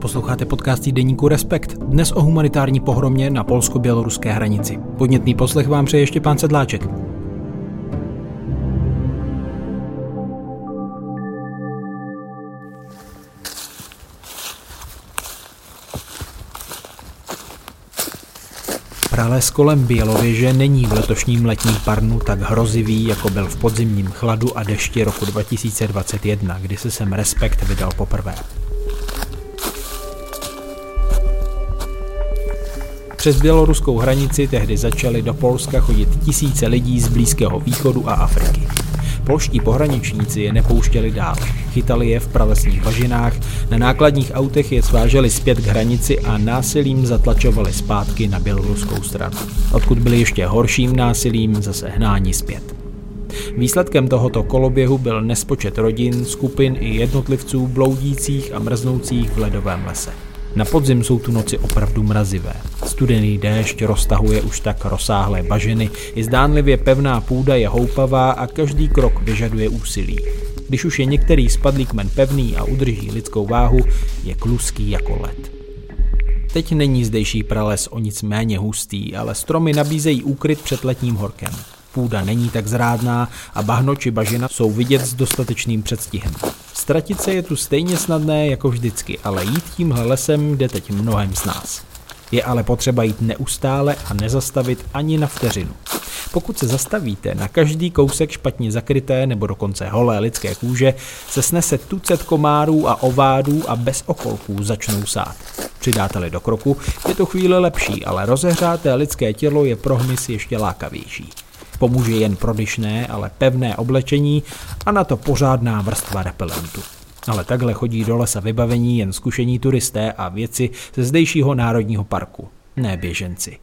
Posloucháte podcast týdeníku Respekt. Dnes o humanitární pohromě na polsko-běloruské hranici. Podnětný poslech vám přeje ještě pán Sedláček. Prales kolem Bělověže není v letošním letním parnu tak hrozivý, jako byl v podzimním chladu a dešti roku 2021, kdy se sem Respekt vydal poprvé. Přes běloruskou hranici tehdy začaly do Polska chodit tisíce lidí z Blízkého východu a Afriky. Polští pohraničníci je nepouštěli dál. Chytali je v pralesních bažinách, na nákladních autech je sváželi zpět k hranici a násilím zatlačovali zpátky na běloruskou stranu. Odkud byli ještě horším násilím zase hnáni zpět. Výsledkem tohoto koloběhu byl nespočet rodin, skupin i jednotlivců bloudících a mrznoucích v ledovém lese. Na podzim jsou tu noci opravdu mrazivé. Studený déšť roztahuje už tak rozsáhlé bažiny, i zdánlivě pevná půda je houpavá a každý krok vyžaduje úsilí. Když už je některý spadlý kmen pevný a udrží lidskou váhu, je kluský jako led. Teď není zdejší prales o nic méně hustý, ale stromy nabízejí úkryt před letním horkem. Půda není tak zrádná a bahno či bažina jsou vidět s dostatečným předstihem. Ztratit se je tu stejně snadné jako vždycky, ale jít tímhle lesem jde teď mnohem z nás. Je ale potřeba jít neustále a nezastavit ani na vteřinu. Pokud se zastavíte na každý kousek špatně zakryté nebo dokonce holé lidské kůže, se snese tucet komárů a ovádů a bez okolků začnou sát. Přidáte-li do kroku, je to chvíli lepší, ale rozehřáté lidské tělo je pro hmyz ještě lákavější. Pomůže jen prodyšné, ale pevné oblečení a na to pořádná vrstva repelentu. Ale takhle chodí do lesa vybavení jen zkušení turisté a věci ze zdejšího národního parku, ne běženci.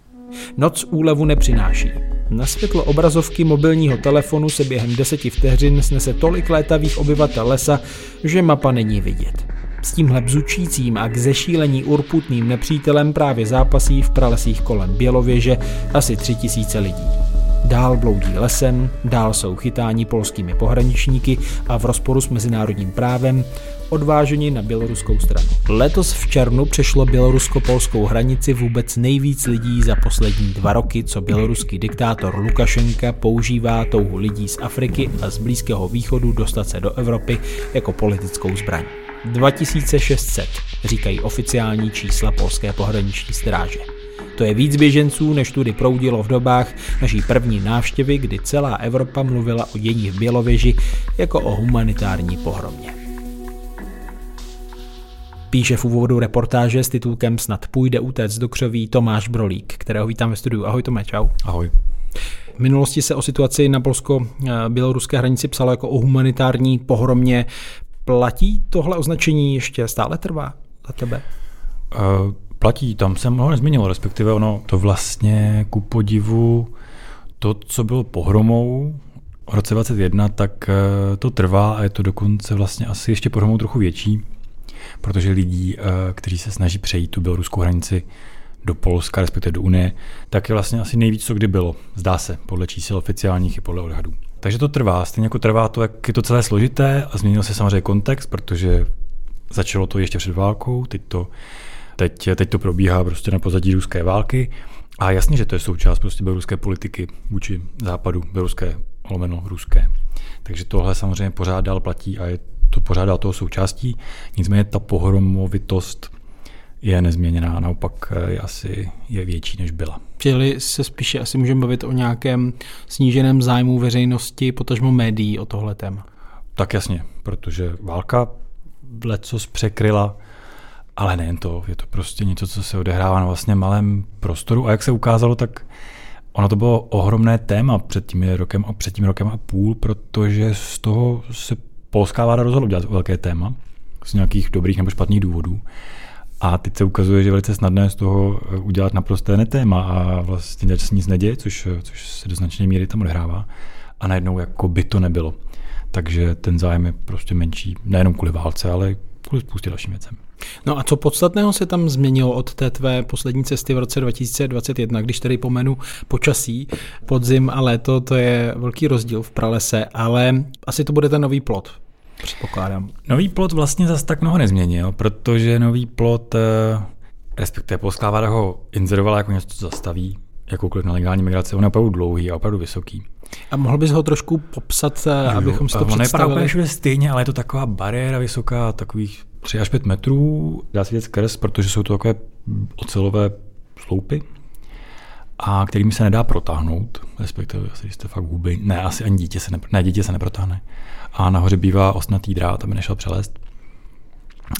Noc úlevu nepřináší. Na světlo obrazovky mobilního telefonu se během deseti vteřin snese tolik létavých obyvatel lesa, že mapa není vidět. S tímhle bzučícím a k zešílení urputným nepřítelem právě zápasí v pralesích kolem Bělověže asi tři tisíce lidí. Dál bloudí lesem, dál jsou chytáni polskými pohraničníky a v rozporu s mezinárodním právem odváženi na běloruskou stranu. Letos v červnu přešlo bělorusko-polskou hranici vůbec nejvíc lidí za poslední dva roky, co běloruský diktátor Lukašenka používá touhu lidí z Afriky a z Blízkého východu dostat se do Evropy jako politickou zbraň. 2600, říkají oficiální čísla polské pohraniční stráže. To je víc běženců, než tudy proudilo v dobách naší první návštěvy, kdy celá Evropa mluvila o dění v Bělověži jako o humanitární pohromě. Píše v úvodu reportáže s titulkem Snad půjde utéct do křoví Tomáš Brolík, kterého vítám ve studiu. Ahoj Tomé, čau. Ahoj. V minulosti se o situaci na polsko-běloruské hranici psalo jako o humanitární pohromě. Platí tohle označení ještě stále trvá za tebe? Uh, platí, tam jsem ho nezmínil, respektive ono to vlastně ku podivu, to, co bylo pohromou v roce 2021, tak eh, to trvá a je to dokonce vlastně asi ještě pohromou trochu větší, protože lidí, eh, kteří se snaží přejít tu běloruskou hranici do Polska, respektive do Unie, tak je vlastně asi nejvíc, co kdy bylo, zdá se, podle čísel oficiálních i podle odhadů. Takže to trvá, stejně jako trvá to, jak je to celé složité a změnil se samozřejmě kontext, protože začalo to ještě před válkou, teď to Teď, teď to probíhá prostě na pozadí ruské války a jasně, že to je součást prostě běloruské politiky vůči západu, běloruské lomeno ruské. Takže tohle samozřejmě pořád dál platí a je to pořád dál toho součástí. Nicméně ta pohromovitost je nezměněná, naopak je asi je větší, než byla. Čili se spíše asi můžeme bavit o nějakém sníženém zájmu veřejnosti, potažmo médií o tohle téma. Tak jasně, protože válka lecos překryla ale nejen to, je to prostě něco, co se odehrává na vlastně malém prostoru a jak se ukázalo, tak ono to bylo ohromné téma před tím rokem a před tím rokem a půl, protože z toho se polská vláda rozhodla udělat velké téma z nějakých dobrých nebo špatných důvodů. A teď se ukazuje, že velice snadné z toho udělat naprosté netéma a vlastně se nic neděje, což, což se do značné míry tam odehrává. A najednou jako by to nebylo. Takže ten zájem je prostě menší, nejenom kvůli válce, ale kvůli spoustě dalším věcem. No a co podstatného se tam změnilo od té tvé poslední cesty v roce 2021, když tedy pomenu počasí, podzim a léto, to je velký rozdíl v pralese, ale asi to bude ten nový plot. předpokládám. Nový plot vlastně zase tak mnoho nezměnil, protože nový plot, eh, respektive polská ho inzerovala jako něco, co zastaví jakoukoliv nelegální migraci. On je opravdu dlouhý a opravdu vysoký. A mohl bys ho trošku popsat, jo, abychom si to on představili? On všude stejně, ale je to taková bariéra vysoká, takových 3 až 5 metrů. Dá se vidět skrz, protože jsou to takové ocelové sloupy, a kterými se nedá protáhnout, respektive asi jste fakt huby. Ne, asi ani dítě se, ne, ne, dítě se neprotáhne. A nahoře bývá osnatý drát, aby nešel přelézt.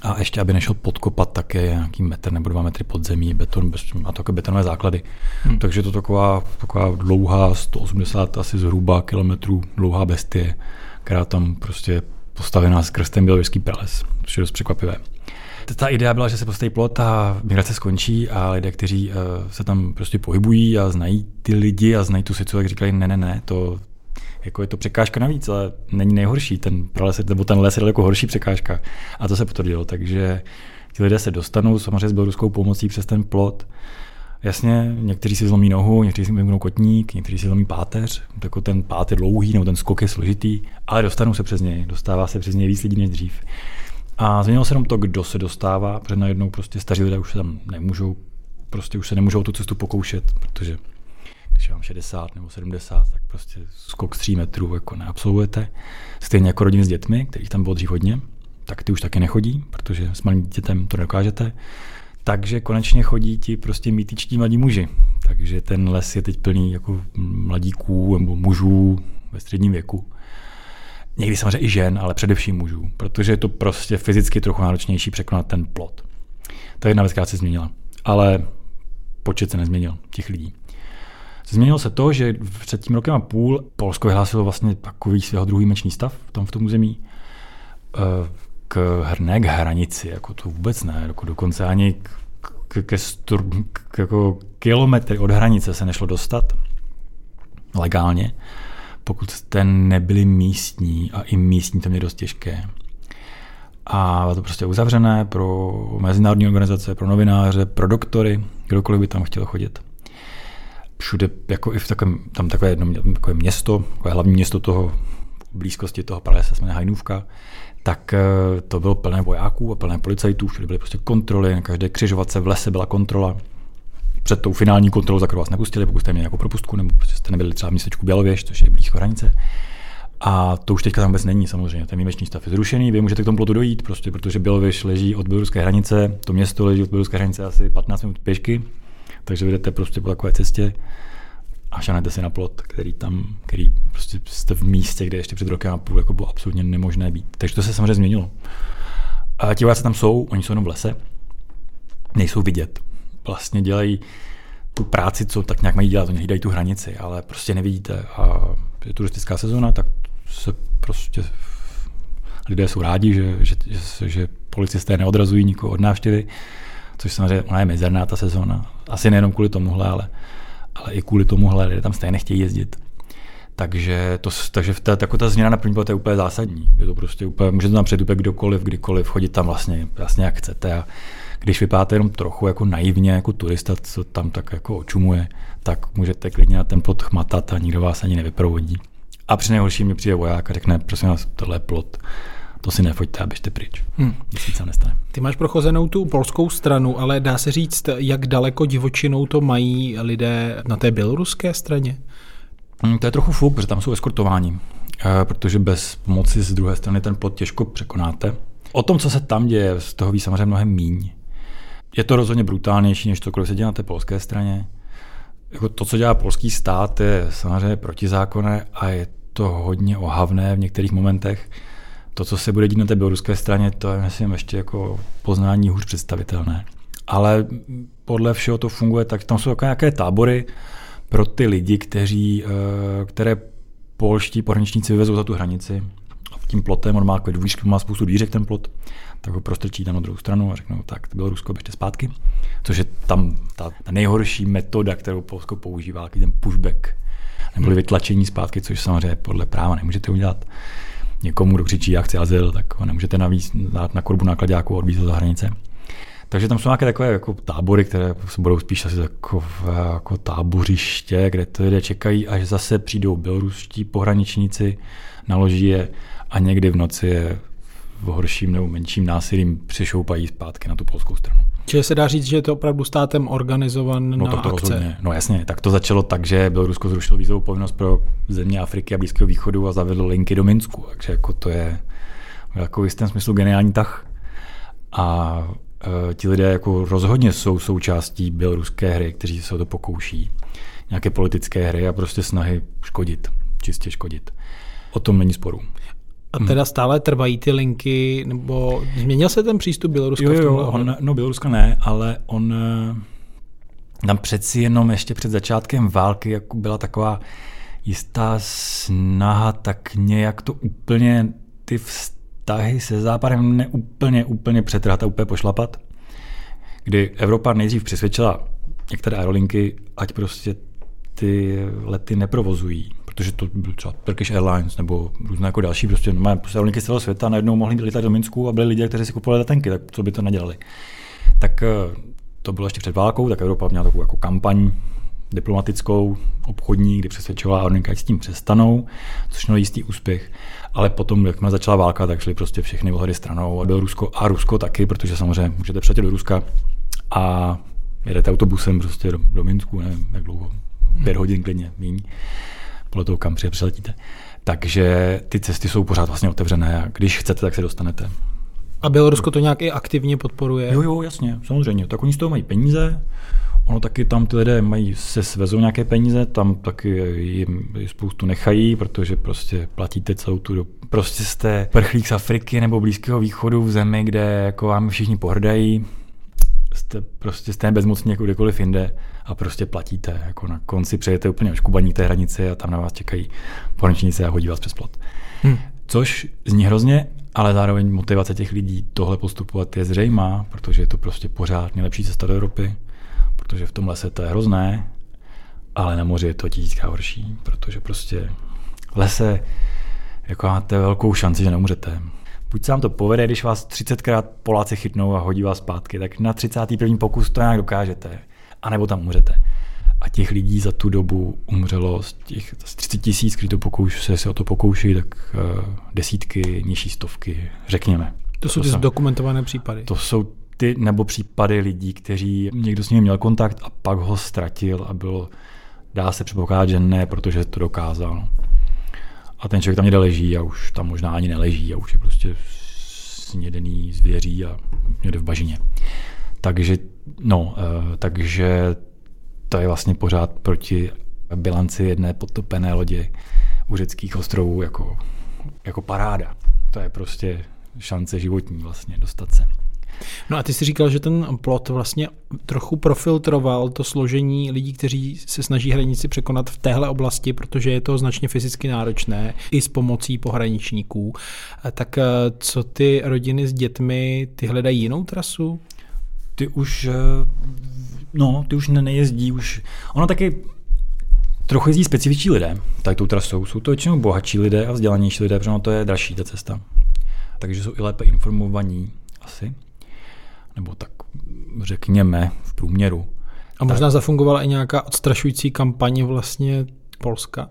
A ještě, aby nešel podkopat také nějaký metr nebo dva metry pod zemí, beton, a to betonové základy. Hmm. Takže to taková, taková dlouhá, 180 asi zhruba kilometrů dlouhá bestie, která tam prostě postavená skrz ten bělověžský prales, což je dost překvapivé. Ta idea byla, že se postaví plot a migrace skončí a lidé, kteří uh, se tam prostě pohybují a znají ty lidi a znají tu situaci, říkají, ne, ne, ne, to jako je to překážka navíc, ale není nejhorší. Ten prales, nebo ten les je daleko horší překážka. A to se potvrdilo, takže ti lidé se dostanou samozřejmě s běloruskou pomocí přes ten plot. Jasně, někteří si zlomí nohu, někteří si vymknou kotník, někteří si zlomí páteř, jako ten pát je dlouhý, nebo ten skok je složitý, ale dostanou se přes něj, dostává se přes něj víc lidí než dřív. A změnilo se jenom to, kdo se dostává, protože najednou prostě staří lidé už se tam nemůžou, prostě už se nemůžou tu cestu pokoušet, protože když mám 60 nebo 70, tak prostě skok 3 metrů jako neabsolvujete. Stejně jako rodiny s dětmi, kterých tam bylo dřív hodně, tak ty už taky nechodí, protože s malým dítětem to nedokážete. Takže konečně chodí ti prostě mýtičtí mladí muži. Takže ten les je teď plný jako mladíků nebo mužů ve středním věku. Někdy samozřejmě i žen, ale především mužů, protože je to prostě fyzicky trochu náročnější překonat ten plot. To je jedna věc, která se změnila. Ale počet se nezměnil, těch lidí. Změnilo se to, že před tím rokem a půl Polsko vyhlásilo vlastně takový svého druhý mečný stav tam v tom území eh, k, ne k hranici, jako to vůbec ne, jako dokonce ani k, k, ke stur, k, jako kilometry od hranice se nešlo dostat legálně pokud jste nebyli místní a i místní to mě dost těžké. A to prostě uzavřené pro mezinárodní organizace, pro novináře, pro doktory, kdokoliv by tam chtěl chodit. Všude, jako i v takovém, tam takové jedno takové město, takové hlavní město toho, v blízkosti toho pralesa, jmenuje Hajnůvka, tak eh, to bylo plné vojáků a plné policajtů, všude byly prostě kontroly, na každé křižovatce v lese byla kontrola před tou finální kontrolou, za kterou vás nepustili, pokud jste měli jako propustku, nebo prostě jste nebyli třeba v městečku Bělověž, což je blízko hranice. A to už teďka tam vůbec není samozřejmě. Ten výjimečný stav je zrušený, vy můžete k tomu plotu dojít, prostě protože Bělověž leží od běloruské hranice, to město leží od běloruské hranice asi 15 minut pěšky, takže jdete prostě po takové cestě a šanete si na plot, který tam, který prostě jste v místě, kde ještě před rokem a půl jako bylo absolutně nemožné být. Takže to se samozřejmě změnilo. A ti vojáci tam jsou, oni jsou jenom v lese, nejsou vidět vlastně dělají tu práci, co tak nějak mají dělat, oni hlídají tu hranici, ale prostě nevidíte. A je turistická sezóna, tak se prostě lidé jsou rádi, že, že, že, že policisté neodrazují nikoho od návštěvy, což samozřejmě ona je mizerná ta sezóna. Asi nejenom kvůli tomuhle, ale, ale i kvůli tomuhle lidé tam stejně nechtějí jezdit. Takže, to, takže ta, jako ta změna na první je úplně zásadní. Je to prostě úplně, můžete tam přijet úplně kdokoliv, kdykoliv, chodit tam vlastně, vlastně jak chcete. A když vypadáte jenom trochu jako naivně, jako turista, co tam tak jako očumuje, tak můžete klidně na ten plot chmatat a nikdo vás ani nevyprovodí. A při nejhorším mi přijde voják a řekne, prosím vás, tohle je plot, to si nefoďte a běžte pryč. Hmm. Nic se nestane. Ty máš prochozenou tu polskou stranu, ale dá se říct, jak daleko divočinou to mají lidé na té běloruské straně? Hmm, to je trochu fuk, protože tam jsou eskortováni, e, protože bez pomoci z druhé strany ten plot těžko překonáte. O tom, co se tam děje, z toho ví samozřejmě mnohem míň. Je to rozhodně brutálnější, než to, se dělá na té polské straně. Jako to, co dělá polský stát, je samozřejmě protizákonné a je to hodně ohavné v některých momentech. To, co se bude dít na té běloruské straně, to je, myslím, ještě jako poznání hůř představitelné. Ale podle všeho to funguje tak, tam jsou takové nějaké tábory pro ty lidi, kteří, eh, které polští pohraničníci vyvezou za tu hranici. Tím plotem, on má, má spoustu dvířek ten plot, tak ho prostrčí tam na druhou stranu a řeknou, tak to bylo Rusko, běžte zpátky. Což je tam ta, ta nejhorší metoda, kterou Polsko používá, ten pushback, neboli vytlačení zpátky, což samozřejmě podle práva nemůžete udělat. Někomu, kdo křičí, já chci azyl, tak ho nemůžete navíc dát na korbu nákladňáku a odvízet za hranice. Takže tam jsou nějaké takové jako tábory, které budou spíš asi takové jako tábořiště, kde to lidé čekají, až zase přijdou běloruští pohraničníci, naloží je a někdy v noci je v horším nebo menším násilím přišoupají zpátky na tu polskou stranu. Čili se dá říct, že je to opravdu státem organizovan no, to, to akce? Rozhodně. No jasně, tak to začalo tak, že Bělorusko zrušilo vízovou povinnost pro země Afriky a Blízkého východu a zavedlo linky do Minsku. Takže jako to je jako v jistém smyslu geniální tah. A e, ti lidé jako rozhodně jsou součástí běloruské hry, kteří se o to pokouší. Nějaké politické hry a prostě snahy škodit, čistě škodit. O tom není sporu. A teda stále trvají ty linky, nebo změnil se ten přístup Běloruska jo, jo, tomhle? on, no Běloruska ne, ale on e, tam přeci jenom ještě před začátkem války jako byla taková jistá snaha tak nějak to úplně ty vztahy se západem neúplně úplně přetrhat a úplně pošlapat, kdy Evropa nejdřív přesvědčila některé aerolinky, ať prostě ty lety neprovozují, protože to byl třeba Turkish Airlines nebo různé jako další, prostě máme prostě aerolinky z celého světa, najednou mohli letat do Minsku a byli lidé, kteří si kupovali letenky, tak co by to nedělali. Tak to bylo ještě před válkou, tak Evropa měla takovou jako kampaň diplomatickou, obchodní, kdy přesvědčovala aerolinky, ať s tím přestanou, což mělo jistý úspěch. Ale potom, jak začala válka, tak šly prostě všechny ohledy stranou a Rusko a Rusko taky, protože samozřejmě můžete přijet do Ruska a jedete autobusem prostě do, do Minsku, nevím, jak dlouho, pět hodin klidně, míň, podle toho, kam přiletíte. Takže ty cesty jsou pořád vlastně otevřené a když chcete, tak se dostanete. A Bělorusko to nějak i aktivně podporuje? Jo, jo, jasně, samozřejmě. Tak oni z toho mají peníze, Ono taky tam ty lidé mají, se svezou nějaké peníze, tam taky jim spoustu nechají, protože prostě platíte celou tu do... Prostě jste prchlík z Afriky nebo Blízkého východu v zemi, kde jako vám všichni pohrdají, jste prostě jste bezmocní jako kdekoliv jinde a prostě platíte. Jako na konci přejete úplně oškubaní té hranice a tam na vás čekají pohraničníci a hodí vás přes plot. Hmm. Což zní hrozně, ale zároveň motivace těch lidí tohle postupovat je zřejmá, protože je to prostě pořád nejlepší cesta do Evropy protože v tom lese to je hrozné, ale na moři je to tisíckrát horší, protože prostě v lese jako máte velkou šanci, že neumřete. Buď se vám to povede, když vás 30krát Poláci chytnou a hodí vás zpátky, tak na 31. pokus to nějak dokážete, anebo tam umřete. A těch lidí za tu dobu umřelo z těch z 30 tisíc, kteří to pokouš, se, se o to pokouší, tak uh, desítky, nižší stovky, řekněme. To jsou to ty jsou, zdokumentované případy. To jsou ty nebo případy lidí, kteří někdo s nimi měl kontakt a pak ho ztratil a bylo, dá se předpokládat, že ne, protože to dokázal. A ten člověk tam někde leží a už tam možná ani neleží a už je prostě snědený zvěří a někde v bažině. Takže, no, eh, takže to je vlastně pořád proti bilanci jedné potopené lodě u řeckých ostrovů jako, jako paráda. To je prostě šance životní vlastně dostat se. No a ty jsi říkal, že ten plot vlastně trochu profiltroval to složení lidí, kteří se snaží hranici překonat v téhle oblasti, protože je to značně fyzicky náročné i s pomocí pohraničníků. Tak eh, co ty rodiny s dětmi, ty hledají jinou trasu? Ty už, eh, no, ty už nejezdí, už, ono taky trochu jezdí specifičtí lidé, tak tou trasou. Jsou to většinou bohatší lidé a vzdělanější lidé, protože to je dražší ta cesta. Takže jsou i lépe informovaní asi nebo tak řekněme v průměru. A možná tak, zafungovala i nějaká odstrašující kampaně vlastně Polska?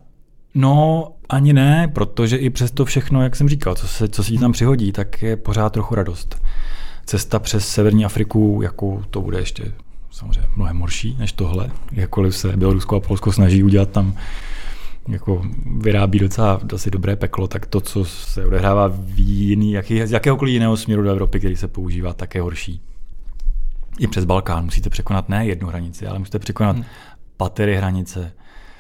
No, ani ne, protože i přes to všechno, jak jsem říkal, co se, co se jí tam přihodí, tak je pořád trochu radost. Cesta přes severní Afriku, jako to bude ještě samozřejmě mnohem horší než tohle, jakkoliv se Bělorusko a Polsko snaží udělat tam jako vyrábí docela dosti dobré peklo, tak to, co se odehrává v jiný, jaký, z jakéhokoliv jiného směru do Evropy, který se používá, tak je horší. I přes Balkán musíte překonat ne jednu hranici, ale musíte překonat hmm. patery hranice,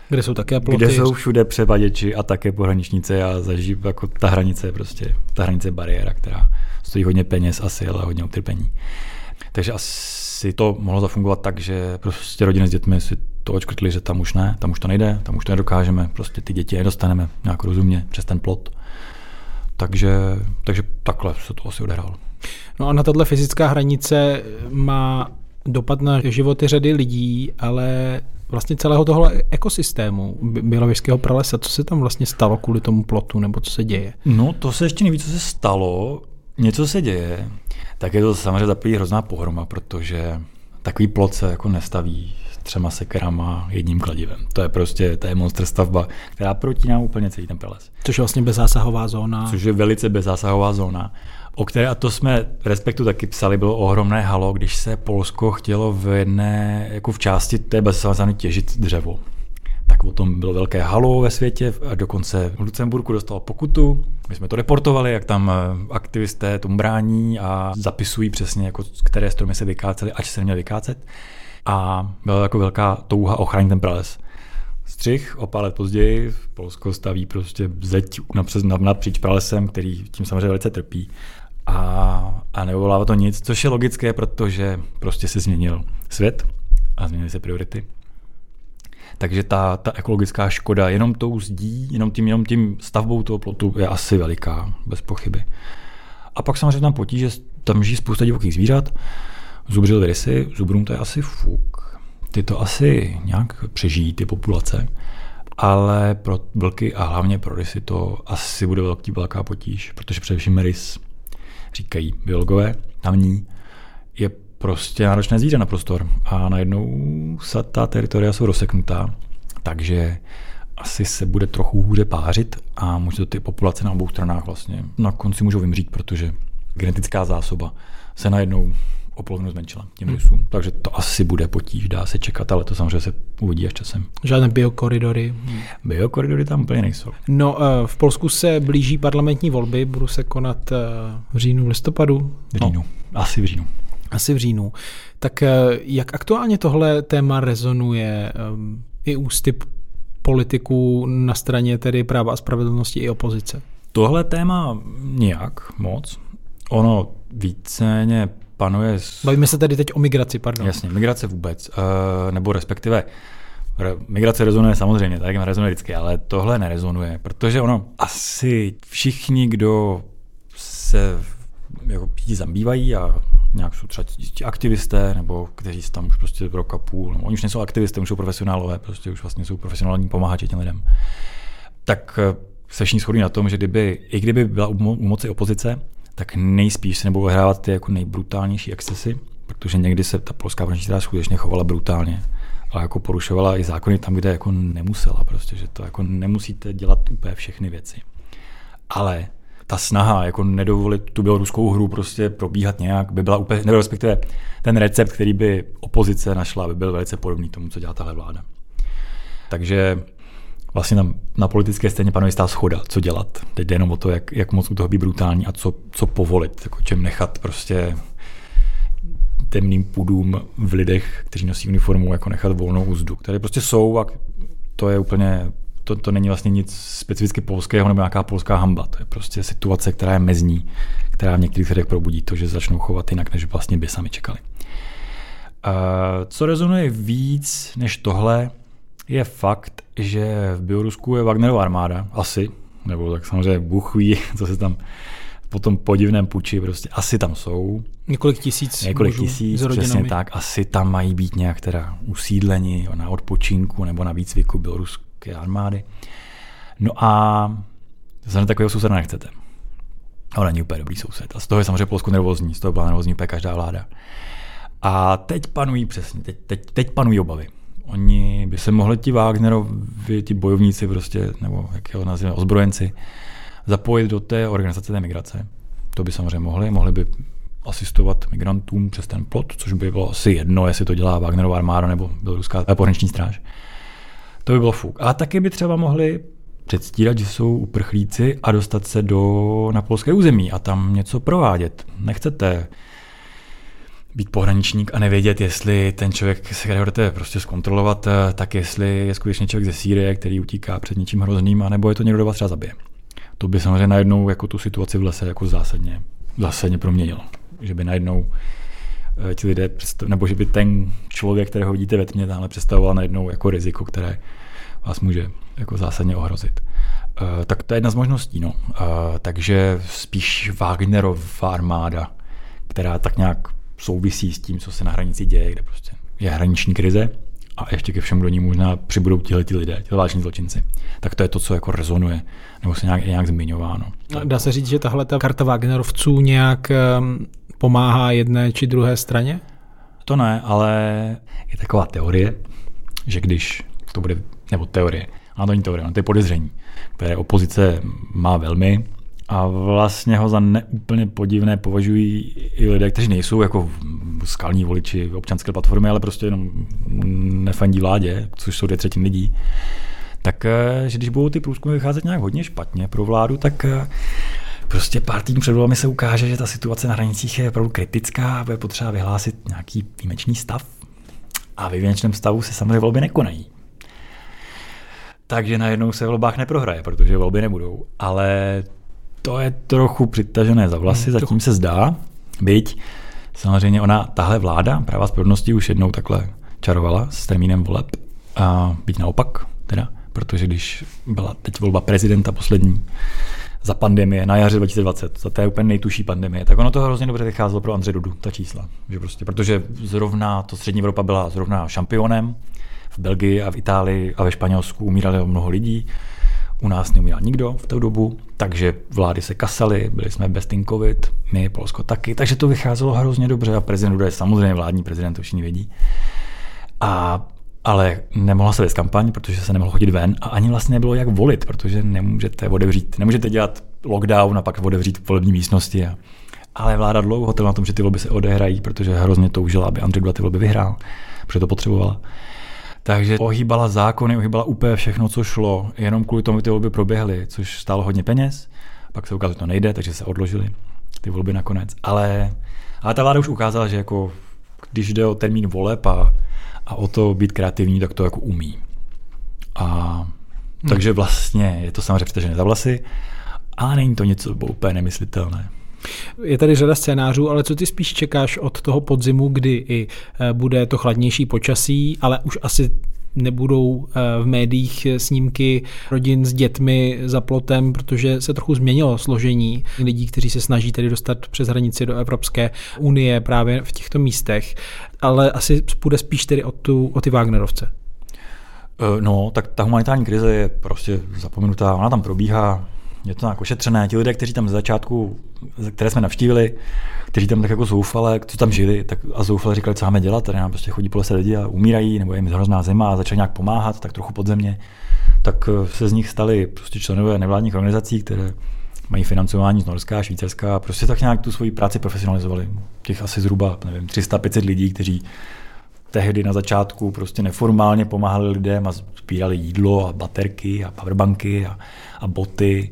kde jsou také ploty. Kde jsou všude převaděči a také pohraničnice a zaží, jako ta hranice je prostě, ta hranice je bariéra, která stojí hodně peněz asi, ale hodně utrpení. Takže asi to mohlo zafungovat tak, že prostě rodiny s dětmi si to očkrtli, že tam už ne, tam už to nejde, tam už to nedokážeme, prostě ty děti nedostaneme nějak rozumně přes ten plot. Takže, takže takhle se to asi odehrálo. No a na tato fyzická hranice má dopad na životy řady lidí, ale vlastně celého toho ekosystému Bělověžského pralesa. Co se tam vlastně stalo kvůli tomu plotu, nebo co se děje? No to se ještě neví, co se stalo. Něco se děje. Tak je to samozřejmě za hrozná pohroma, protože takový plot se jako nestaví s třema sekerama jedním kladivem. To je prostě, to je monster stavba, která protíná úplně celý ten prales. Což je vlastně bezzásahová zóna. Což je velice bezzásahová zóna o které, a to jsme v Respektu taky psali, bylo ohromné halo, když se Polsko chtělo v jedné, jako v části té bezzásahy těžit dřevo. O tom bylo velké halo ve světě a dokonce v Lucemburku dostal pokutu. My jsme to reportovali, jak tam eh, aktivisté tomu brání a zapisují přesně, jako které stromy se vykácely, ať se neměly vykácet. A byla jako velká touha ochránit ten prales. Střih o pár let později Polsko staví prostě zeď napřed, napříč pralesem, který tím samozřejmě velice trpí a, a nevyvolává to nic, což je logické, protože prostě se změnil svět a změnily se priority. Takže ta, ta ekologická škoda jenom tou zdí, jenom tím, jenom tím stavbou toho plotu je asi veliká, bez pochyby. A pak samozřejmě tam potíže, tam žijí spousta divokých zvířat, zubřil rysy, zubrům to je asi fuk. Ty to asi nějak přežijí, ty populace, ale pro vlky a hlavně pro rysy to asi bude velký, velká potíž, protože především rys říkají biologové tamní, je prostě náročné zvíře na prostor a najednou se ta teritoria jsou rozseknutá, takže asi se bude trochu hůře pářit a může to ty populace na obou stranách vlastně na konci můžou vymřít, protože genetická zásoba se najednou o polovinu zmenšila těm hmm. Takže to asi bude potíž, dá se čekat, ale to samozřejmě se uvidí až časem. Žádné biokoridory? Biokoridory tam úplně nejsou. No, eh, v Polsku se blíží parlamentní volby, budou se konat eh, v říjnu, listopadu? V říjnu, no. asi v říjnu. Asi v říjnu. Tak eh, jak aktuálně tohle téma rezonuje i ústy politiků na straně tedy práva a spravedlnosti i opozice? Tohle téma nějak moc. Ono víceméně panuje... Bavíme se tady teď o migraci, pardon. Jasně, migrace vůbec, uh, nebo respektive Migrace rezonuje samozřejmě, tak rezonuje vždycky, ale tohle nerezonuje, protože ono asi všichni, kdo se jako zabývají a nějak jsou třeba aktivisté, nebo kteří tam už prostě rok a půl, nebo oni už nejsou aktivisté, už jsou profesionálové, prostě už vlastně jsou profesionální pomáhači těm lidem, tak eh, se všichni shodí na tom, že kdyby, i kdyby byla u moci opozice, tak nejspíš se nebudou hrávat ty jako nejbrutálnější excesy, protože někdy se ta polská branží teda skutečně chovala brutálně a jako porušovala i zákony tam, kde jako nemusela, prostě, že to jako nemusíte dělat úplně všechny věci. Ale ta snaha jako nedovolit tu běloruskou hru prostě probíhat nějak, by byla úplně, nebo respektive ten recept, který by opozice našla, by byl velice podobný tomu, co dělá tahle vláda. Takže vlastně na, na politické scéně panuje jistá schoda, co dělat. Teď jde jenom o to, jak, jak moc u toho být brutální a co, co povolit, jako čem nechat prostě temným půdům v lidech, kteří nosí uniformu, jako nechat volnou úzdu, které prostě jsou a to je úplně, to, to není vlastně nic specificky polského nebo nějaká polská hamba. To je prostě situace, která je mezní, která v některých lidech probudí to, že začnou chovat jinak, než vlastně by sami čekali. Uh, co rezonuje víc než tohle, je fakt, že v Bělorusku je Wagnerová armáda, asi, nebo tak samozřejmě Bůh ví, co se tam po tom podivném puči prostě asi tam jsou. Několik tisíc Několik tisíc, přesně tak. Asi tam mají být nějak teda usídleni na odpočinku nebo na výcviku běloruské armády. No a zase takového souseda nechcete. Ale není úplně dobrý soused. A z toho je samozřejmě Polsku nervózní, z toho byla nervózní úplně každá vláda. A teď panují přesně, teď, teď, teď panují obavy. Oni by se mohli ti Wagnerovi, ti bojovníci prostě, nebo jak ho nazýváme, ozbrojenci, zapojit do té organizace té migrace. To by samozřejmě mohli, mohli by asistovat migrantům přes ten plot, což by bylo asi jedno, jestli to dělá Wagnerová armáda nebo běloruská pohraniční stráž. To by bylo fuk. Ale taky by třeba mohli předstírat, že jsou uprchlíci a dostat se do, na polské území a tam něco provádět. Nechcete být pohraničník a nevědět, jestli ten člověk, se kterého jdete prostě zkontrolovat, eh, tak jestli je skutečně člověk ze Sýrie, který utíká před něčím hrozným, anebo je to někdo, kdo vás třeba zabije. To by samozřejmě najednou jako tu situaci v lese jako zásadně, zásadně proměnilo. Že by najednou ti lidé, nebo že by ten člověk, kterého vidíte ve tmě, tamhle představoval najednou jako riziko, které vás může jako zásadně ohrozit. Uh, tak to je jedna z možností. No. Uh, takže spíš Wagnerová armáda, která tak nějak souvisí s tím, co se na hranici děje, kde prostě je hraniční krize a ještě ke všemu do ní možná přibudou tihle ti lidé, ti váleční zločinci. Tak to je to, co jako rezonuje, nebo se nějak, nějak zmiňováno. Dá se říct, že tahle ta karta Wagnerovců nějak um, pomáhá jedné či druhé straně? To ne, ale je taková teorie, že když to bude, nebo teorie, ale to není teorie, to je podezření, které opozice má velmi a vlastně ho za neúplně podivné považují i lidé, kteří nejsou jako skalní voliči občanské platformy, ale prostě jenom nefandí vládě, což jsou dvě třetiny lidí. Tak, eh, že když budou ty průzkumy vycházet nějak hodně špatně pro vládu, tak eh, prostě pár týdnů před volbami se ukáže, že ta situace na hranicích je opravdu kritická a bude potřeba vyhlásit nějaký výjimečný stav. A ve výjimečném stavu se samozřejmě volby nekonají. Takže najednou se v volbách neprohraje, protože volby nebudou. Ale to je trochu přitažené za vlasy, hmm, zatím se zdá, byť samozřejmě ona, tahle vláda, práva spravedlnosti už jednou takhle čarovala s termínem voleb, a byť naopak teda, protože když byla teď volba prezidenta poslední, za pandemie na jaře 2020, za té úplně nejtuší pandemie, tak ono to hrozně dobře vycházelo pro Andře Dudu, ta čísla. Že prostě, protože zrovna to střední Evropa byla zrovna šampionem, v Belgii a v Itálii a ve Španělsku umírali mnoho lidí, u nás neumíral nikdo v té dobu, takže vlády se kasaly, byli jsme bez ten covid, my, Polsko taky, takže to vycházelo hrozně dobře a prezident Duda je samozřejmě vládní prezident, to všichni vědí. A ale nemohla se vést kampaň, protože se nemohlo chodit ven a ani vlastně nebylo jak volit, protože nemůžete otevřít, nemůžete dělat lockdown a pak otevřít volební místnosti. A, ale vláda dlouho trvala na tom, že ty volby se odehrají, protože hrozně toužila, aby Andrej Duda ty volby vyhrál, protože to potřebovala. Takže ohýbala zákony, ohýbala úplně všechno, co šlo, jenom kvůli tomu ty volby proběhly, což stálo hodně peněz. Pak se ukázalo, že to nejde, takže se odložili ty volby nakonec. Ale, ale ta vláda už ukázala, že jako, když jde o termín voleb a a o to být kreativní, tak to jako umí. A hmm. takže vlastně je to samozřejmě přitažené za vlasy, ale není to něco úplně nemyslitelné. Je tady řada scénářů, ale co ty spíš čekáš od toho podzimu, kdy i eh, bude to chladnější počasí, ale už asi nebudou eh, v médiích snímky rodin s dětmi za plotem, protože se trochu změnilo složení lidí, kteří se snaží tedy dostat přes hranici do Evropské unie právě v těchto místech. Ale asi půjde spíš tedy o, tu, o ty Wagnerovce. Eh, no, tak ta humanitární krize je prostě zapomenutá, ona tam probíhá, je to nějak ošetřené. Ti lidé, kteří tam z začátku, které jsme navštívili, kteří tam tak jako zoufale, co tam žili, tak a zoufale říkali, co máme dělat, tady nám prostě chodí po lese lidi a umírají, nebo je jim hrozná zima a začali nějak pomáhat, tak trochu podzemně, tak eh, se z nich stali prostě členové nevládních organizací, které mají financování z Norska, Švýcarska a prostě tak nějak tu svoji práci profesionalizovali. Těch asi zhruba, nevím, 300-500 lidí, kteří tehdy na začátku prostě neformálně pomáhali lidem a sbírali jídlo a baterky a powerbanky a, a boty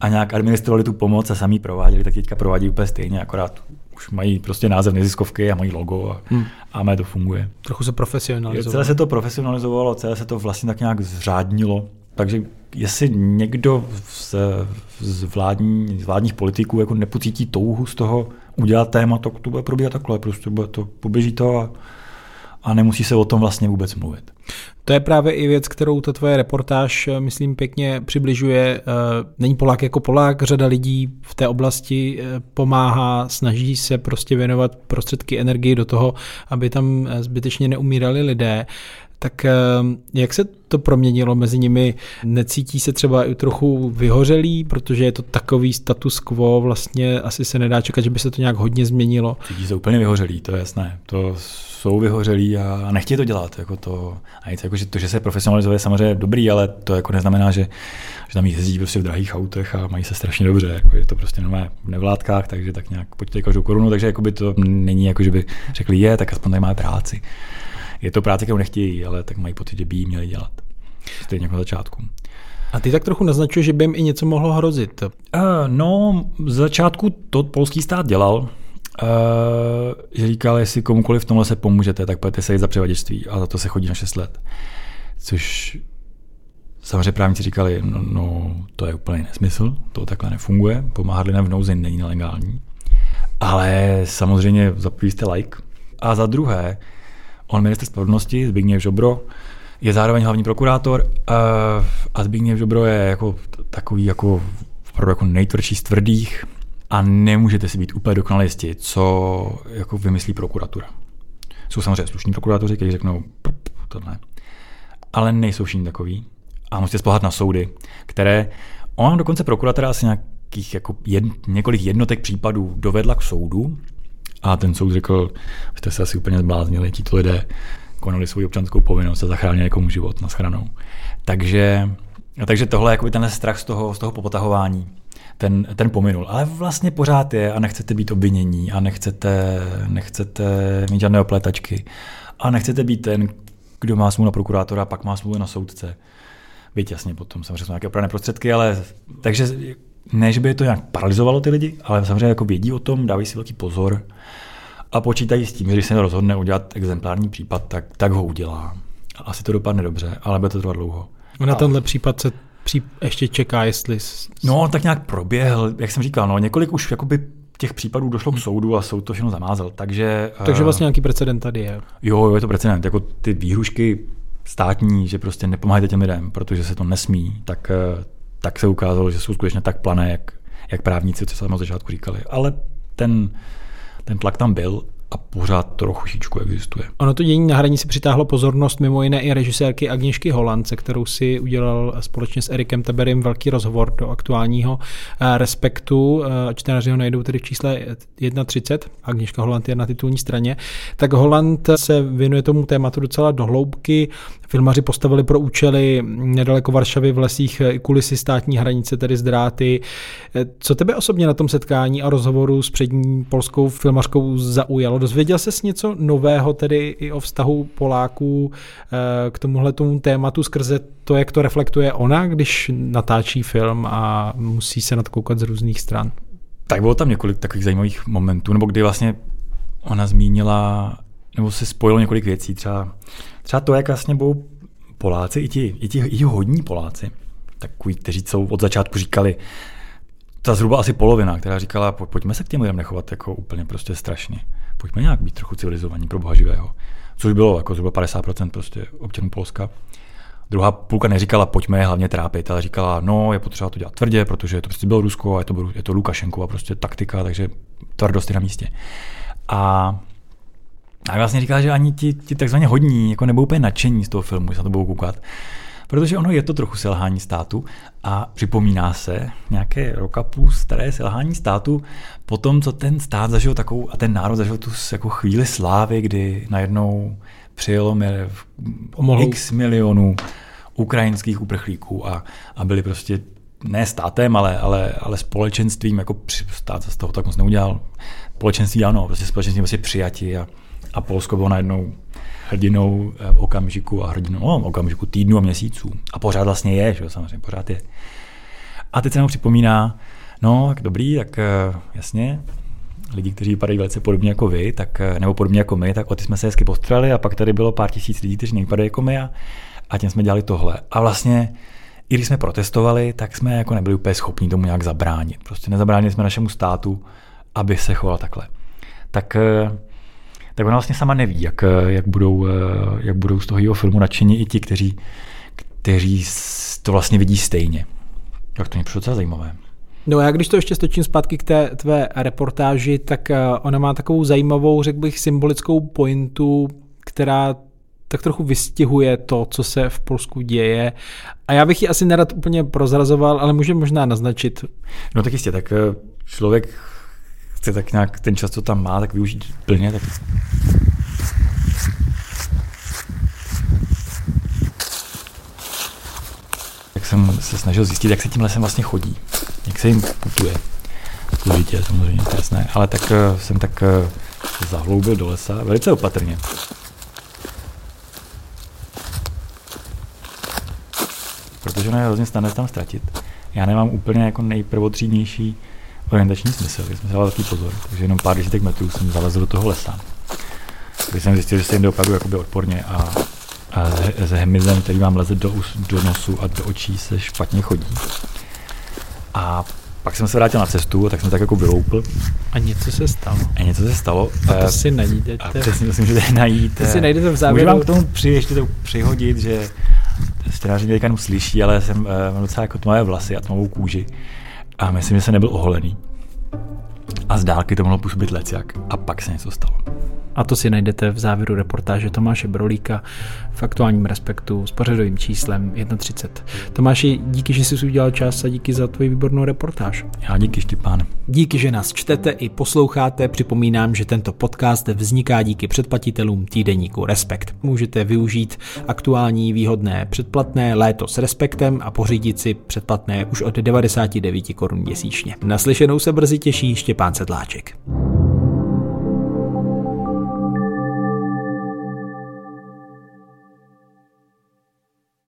a nějak administrovali tu pomoc a sami prováděli, tak teďka provádí úplně stejně, akorát už mají prostě název neziskovky a mají logo a, hmm. a mé to funguje. Trochu se profesionalizovalo. Celé se to profesionalizovalo, celé se to vlastně tak nějak zřádnilo. Takže jestli někdo z, z, vládní, z vládních politiků jako nepocítí touhu z toho udělat téma, to, to bude probíhat takhle, prostě bude to, poběží to a, a nemusí se o tom vlastně vůbec mluvit. To je právě i věc, kterou ta tvoje reportáž, eh, myslím, pěkně přibližuje. Eh, není Polák jako Polák, řada lidí v té oblasti eh, pomáhá, snaží se prostě věnovat prostředky energii do toho, aby tam zbytečně neumírali lidé. Tak jak se to proměnilo mezi nimi? Necítí se třeba i trochu vyhořelý, protože je to takový status quo, vlastně asi se nedá čekat, že by se to nějak hodně změnilo. Cítí se úplně vyhořelý, to je jasné. To jsou vyhořelí a nechtějí to dělat. Jako to, a jako, že to, že se profesionalizuje, je samozřejmě dobrý, ale to jako neznamená, že, že tam jezdí prostě v drahých autech a mají se strašně dobře. Jako je to prostě normálně v nevládkách, takže tak nějak pojďte každou korunu, takže jako by to není jako, že by řekli je, tak aspoň tady máme práci. Je to práce, kterou nechtějí, ale tak mají pocit, že by jí měli dělat. Stejně jako na začátku. A ty tak trochu naznačuješ, že by jim i něco mohlo hrozit. Uh, no, z začátku to polský stát dělal, Uh, říkal, jestli komukoliv v tomhle se pomůžete, tak pojďte se jít za převaděčství a za to se chodí na 6 let. Což samozřejmě právníci říkali, no, no to je úplně nesmysl, to takhle nefunguje, pomáhat lidem v nouzi není nelegální. Ale samozřejmě za jste like. A za druhé, on minister spravedlnosti, Zbigněv Žobro, je zároveň hlavní prokurátor uh, a Zbigněv Žobro je jako takový jako, jako nejtvrdší z tvrdých, a nemůžete si být úplně dokonale jistí, co jako vymyslí prokuratura. Jsou samozřejmě slušní prokurátoři, kteří řeknou, to ne. Ale nejsou všichni takový. A musíte spolehat na soudy, které, ona dokonce prokuratura asi nějakých jako jed, několik jednotek případů dovedla k soudu A ten soud řekl, jste se asi úplně zbláznili, tito lidé konali svou občanskou povinnost a zachránili někomu život na schranou. Takže, takže tohle, jakoby ten strach z toho, z toho popotahování, ten, ten pominul. Ale vlastně pořád je a nechcete být obvinění a nechcete, nechcete mít žádné opletačky a nechcete být ten, kdo má smůlu na prokurátora a pak má smůlu na soudce. Byť jasně potom samozřejmě jsou nějaké opravné prostředky, ale takže ne, že by to nějak paralizovalo ty lidi, ale samozřejmě jako vědí o tom, dávají si velký pozor a počítají s tím, že když se rozhodne udělat exemplární případ, tak, tak ho udělá. Asi to dopadne dobře, ale bude to trvat dlouho. Na tenhle případ se pří, ještě čeká, jestli... No, tak nějak proběhl, jak jsem říkal, no, několik už jakoby těch případů došlo k soudu a soud to všechno zamázal. Takže, takže vlastně nějaký precedent tady je. Jo, je to precedent. Jako ty výhrušky státní, že prostě nepomáhajte těm lidem, protože se to nesmí, tak, eh, tak se ukázalo, že jsou skutečně tak plané, jak, jak právníci, co se na začátku říkali. Ale ten, ten tlak tam byl a pořád trochu existuje. Ono to dění na hranici přitáhlo pozornost mimo jiné i režisérky Agněšky Holance, kterou si udělal společně s Erikem Teberim velký rozhovor do aktuálního eh, Respektu. Eh, čtenáři ho najdou tedy v čísle 1.30. Agněška Holand je na titulní straně. Tak Holand se věnuje tomu tématu docela dohloubky. Filmaři postavili pro účely nedaleko Varšavy v lesích kulisy státní hranice, tedy z dráty. Co tebe osobně na tom setkání a rozhovoru s přední polskou filmařkou zaujalo? Dozvěděl ses něco nového tedy i o vztahu Poláků eh, k tomuhle tomu tématu skrze to, jak to reflektuje ona, když natáčí film a musí se nadkoukat z různých stran? Tak bylo tam několik takových zajímavých momentů, nebo kdy vlastně ona zmínila, nebo se spojilo několik věcí, třeba třeba to, jak vlastně budou Poláci, i ti, i ti, i hodní Poláci, takový, kteří jsou od začátku říkali, ta zhruba asi polovina, která říkala, pojďme se k těm lidem nechovat jako úplně prostě strašně. Pojďme nějak být trochu civilizovaní pro boha živého. Což bylo jako zhruba 50% prostě občanů Polska. Druhá půlka neříkala, pojďme je hlavně trápit, ale říkala, no, je potřeba to dělat tvrdě, protože je to prostě bylo Rusko a je to, je to Lukašenkova prostě taktika, takže tvrdost je na místě. A a vlastně říkal, že ani ti, ti takzvaně hodní jako nebudou úplně nadšení z toho filmu, že se na to budou koukat. Protože ono je to trochu selhání státu a připomíná se nějaké roka půl staré selhání státu po tom, co ten stát zažil takovou a ten národ zažil tu jako chvíli slávy, kdy najednou přijelo x milionů ukrajinských uprchlíků a, a byli prostě ne státem, ale, ale, ale společenstvím, jako stát se z toho tak moc neudělal. Společenství ano, prostě společenství prostě přijati a, a Polsko bylo najednou hrdinou eh, okamžiku a hrdinou no, okamžiku týdnu a měsíců. A pořád vlastně je, že jo, samozřejmě, pořád je. A teď se nám připomíná, no, tak dobrý, tak eh, jasně, lidi, kteří vypadají velice podobně jako vy, tak, eh, nebo podobně jako my, tak o ty jsme se hezky postrali a pak tady bylo pár tisíc lidí, kteří nevypadají jako my a, a těm jsme dělali tohle. A vlastně, i když jsme protestovali, tak jsme jako nebyli úplně schopni tomu nějak zabránit. Prostě nezabránili jsme našemu státu, aby se choval takhle. Tak tak ona vlastně sama neví, jak, jak, budou, jak budou z toho jeho filmu nadšení i ti, kteří, kteří to vlastně vidí stejně. Tak to mě přišlo docela zajímavé. No já když to ještě stočím zpátky k té tvé reportáži, tak eh, ona má takovou zajímavou, řekl bych, symbolickou pointu, která tak trochu vystihuje to, co se v Polsku děje. A já bych ji asi nerad úplně prozrazoval, ale může možná naznačit. No tak jistě, tak eh, člověk chce tak nějak ten čas, co tam má, tak využít plně, tak tak jsem se snažil zjistit, jak se tím lesem vlastně chodí, jak se jim putuje. Složitě samozřejmě, to jasné, ale tak uh, jsem tak uh, zahloubil do lesa velice opatrně. Protože ono je hrozně snadné tam ztratit. Já nemám úplně jako nejprvotřídnější orientační smysl, když jsem si dal takový pozor, takže jenom pár desítek metrů jsem zalezl do toho lesa. Když jsem zjistil, že se jim jde opravdu jakoby odporně a, a s hmyzem, který vám leze do, do nosu a do očí, se špatně chodí. A pak jsem se vrátil na cestu, tak jsem tak jako vyloupl. A něco se stalo. A něco se stalo. A to si najdete. A přesně to si můžete najít. To si najdete v závěru. Můžu vám k tomu při, ještě to přihodit, že stráži mě teďka slyší, ale jsem, uh, mám docela jako tmavé vlasy a tmavou kůži. A myslím, že se nebyl oholený. A z dálky to mohlo působit lecjak. A pak se něco stalo. A to si najdete v závěru reportáže Tomáše Brolíka v aktuálním respektu s pořadovým číslem 31. Tomáši, díky, že jsi udělal čas a díky za tvoji výbornou reportáž. Já díky, Štěpán. Díky, že nás čtete i posloucháte. Připomínám, že tento podcast vzniká díky předplatitelům týdeníku Respekt. Můžete využít aktuální výhodné předplatné léto s Respektem a pořídit si předplatné už od 99 korun měsíčně. Naslyšenou se brzy těší Štěpán Sedláček.